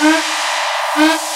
Mm-hmm.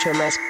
Metro Mass